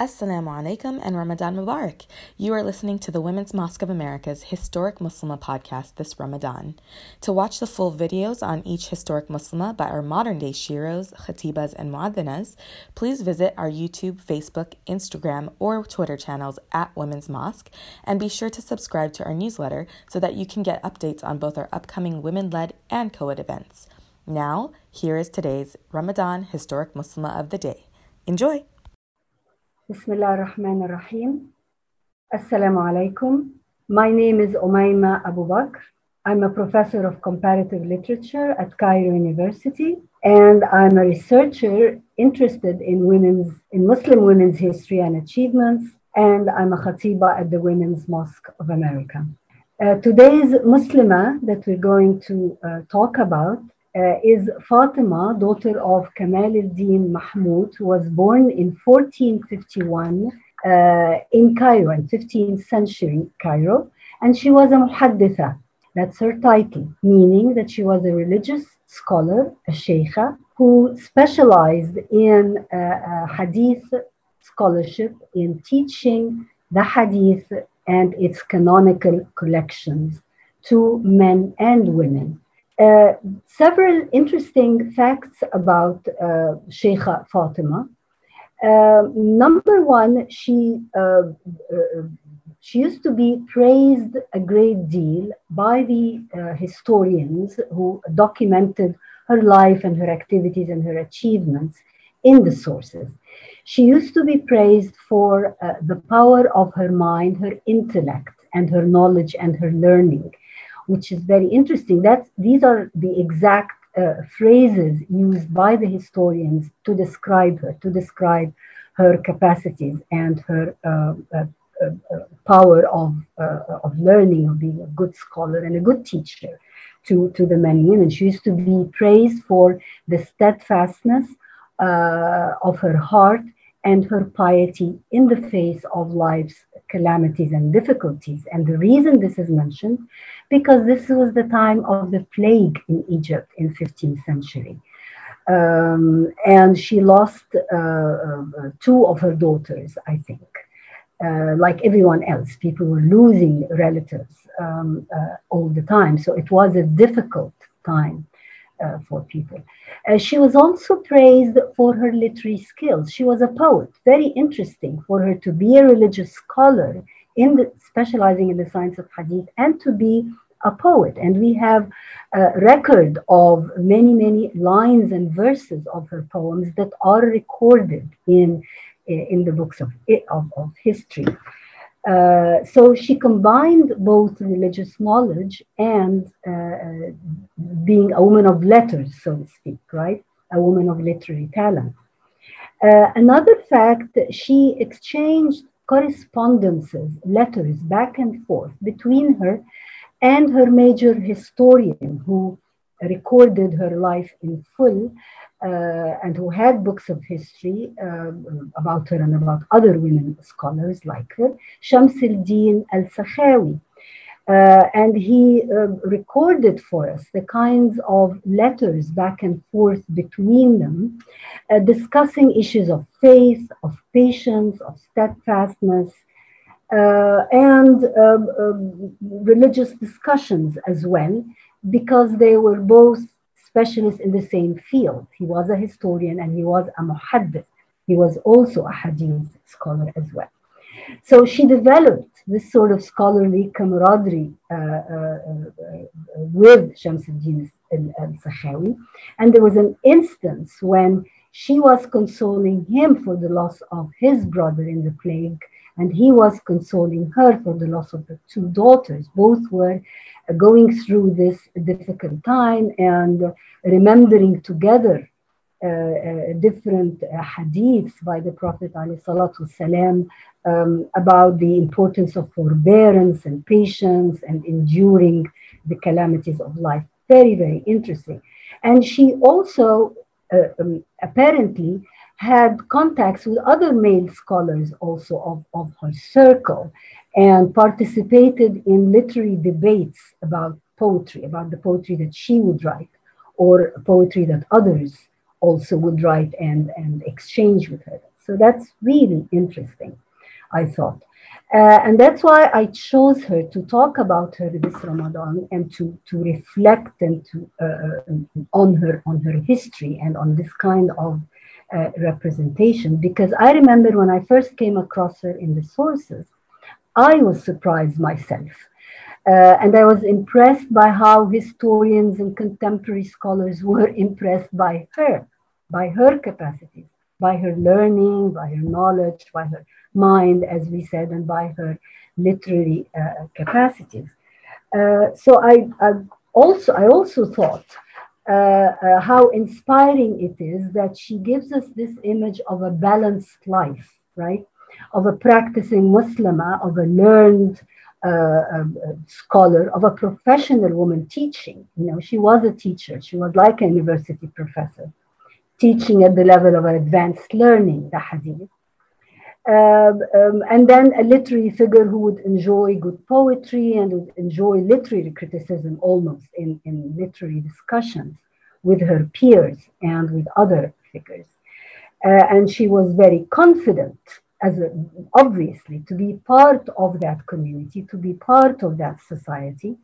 Assalamu alaikum and Ramadan Mubarak. You are listening to the Women's Mosque of America's Historic Muslima podcast this Ramadan. To watch the full videos on each historic Muslima by our modern day sheros, khatibas, and muaddinas, please visit our YouTube, Facebook, Instagram, or Twitter channels at Women's Mosque and be sure to subscribe to our newsletter so that you can get updates on both our upcoming women led and co ed events. Now, here is today's Ramadan Historic Muslima of the Day. Enjoy! Bismillah ar-Rahman ar-Rahim. Assalamu alaikum. My name is Omaima Abou Bakr. I'm a professor of comparative literature at Cairo University, and I'm a researcher interested in women's in Muslim women's history and achievements, and I'm a khatiba at the Women's Mosque of America. Uh, today's Muslima that we're going to uh, talk about uh, is Fatima, daughter of Kamal al-Din Mahmoud, who was born in 1451 uh, in Cairo, in 15th century Cairo, and she was a muhadditha. That's her title, meaning that she was a religious scholar, a sheikha, who specialized in uh, uh hadith scholarship, in teaching the hadith and its canonical collections to men and women. Uh, several interesting facts about uh, Sheikha Fatima. Uh, number one, she uh, uh, she used to be praised a great deal by the historians who documented her life and her activities and her achievements in the sources. She used to be praised for the power of her mind, her intellect, and her knowledge and her learning which is very interesting. That these are the exact uh, phrases used by the historians to describe her, to describe her capacities and her uh, uh, uh power of, uh, of learning, of being a good scholar and a good teacher to, to the men and women. She used to be praised for the steadfastness uh, of her heart and her piety in the face of life's calamities and difficulties. And the reason this is mentioned, because this was the time of the plague in Egypt in 15th century. Um, and she lost uh, uh, two of her daughters, I think. Uh, like everyone else, people were losing relatives um, uh, all the time. So it was a difficult time uh, for people. Uh, she was also praised for her literary skills. She was a poet, very interesting for her to be a religious scholar in the, specializing in the science of hadith and to be a poet. And we have a record of many, many lines and verses of her poems that are recorded in, in the books of, of, of history. Uh, so she combined both religious knowledge and uh, being a woman of letters, so to speak, right? A woman of literary talent. Uh, another fact, she exchanged correspondences, letters back and forth between her and her major historian who recorded her life in full uh, and who had books of history uh, about her and about other women scholars like her, Shamsuddin al Din al Sakhawi. Uh, and he uh, recorded for us the kinds of letters back and forth between them, uh, discussing issues of faith, of patience, of steadfastness, uh, and religious discussions as well, because they were both specialist in the same field. He was a historian and he was a muhaddith. He was also a hadith scholar as well. So she developed this sort of scholarly camaraderie uh, uh, uh, with Shamsuddin al-Sakhawi. And there was an instance when she was consoling him for the loss of his brother in the plague, and he was consoling her for the loss of the two daughters. Both were going through this difficult time and remembering together uh, uh, different uh, hadiths by the Prophet والسلام, um, about the importance of forbearance and patience and enduring the calamities of life. Very, very interesting. And she also uh, um, apparently had contacts with other male scholars also of, of her circle and participated in literary debates about poetry, about the poetry that she would write, or poetry that others also would write and, and exchange with her. So that's really interesting, I thought. Uh, and that's why I chose her to talk about her this Ramadan and to, to reflect and to, uh, on her on her history and on this kind of uh, representation. Because I remember when I first came across her in the sources, I was surprised myself. Uh, and I was impressed by how historians and contemporary scholars were impressed by her, by her capacities, by her learning, by her knowledge, by her mind, as we said, and by her literary uh, capacities. Uh, so I, I, also I also thought uh, uh, how inspiring it is that she gives us this image of a balanced life, right? Of a practicing Muslima, of a learned uh, um, scholar, of a professional woman teaching. You know, she was a teacher. She was like a university professor, teaching at the level of advanced learning, the hadith. Um, um, and then a literary figure who would enjoy good poetry and would enjoy literary criticism almost in, in literary discussions with her peers and with other figures. Uh, and she was very confident, as a, obviously, to be part of that community, to be part of that society.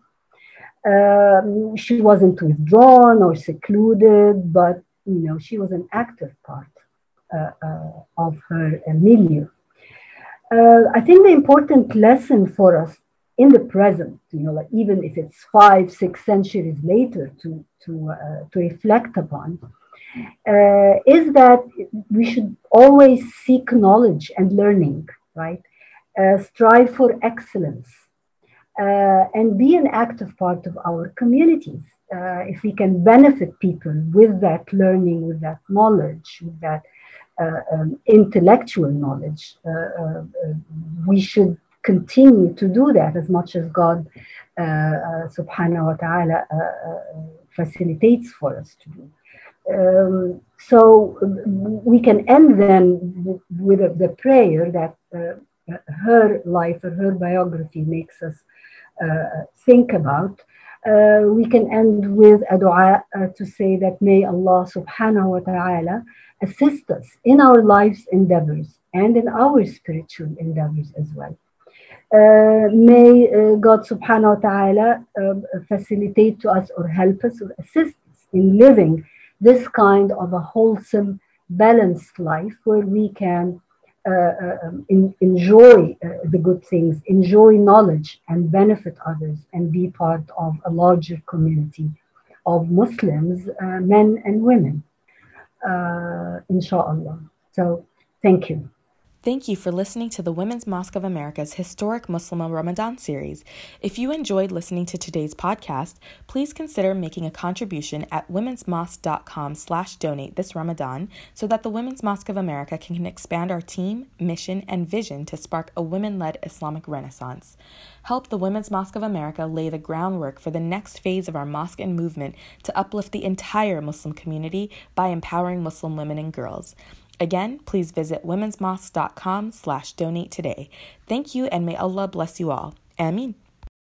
Um, she wasn't withdrawn or secluded, but you know she was an active part of her milieu. Uh, I think the important lesson for us in the present, you know, like even if it's five, six centuries later to to uh, to reflect upon, uh, is that we should always seek knowledge and learning, right? Uh, strive for excellence, uh, and be an active part of our communities. if we can benefit people with that learning, with that knowledge, with that uh, um, intellectual knowledge. Uh, uh, we should continue to do that as much as God subhanahu wa ta'ala facilitates for us to do. Um, so we can end then with a, the prayer that uh, her life or her biography makes us uh, think about. Uh, we can end with a dua to say that may Allah subhanahu wa ta'ala assist us in our life's endeavors and in our spiritual endeavors as well. Uh, may uh, God subhanahu wa ta'ala uh, facilitate to us or help us or assist us in living this kind of a wholesome, balanced life where we can uh, uh, um, in, enjoy uh, the good things, enjoy knowledge, and benefit others, and be part of a larger community of Muslims, men and women uh, inshallah. So thank you. Thank you for listening to the Women's Mosque of America's historic Muslim Ramadan series. If you enjoyed listening to today's podcast, please consider making a contribution at womensmosque.com slash donate this Ramadan so that the Women's Mosque of America can expand our team, mission, and vision to spark a women-led Islamic renaissance. Help the Women's Mosque of America lay the groundwork for the next phase of our mosque and movement to uplift the entire Muslim community by empowering Muslim women and girls. Again, please visit womensmosque.com slash donate today. Thank you and may Allah bless you all. Ameen.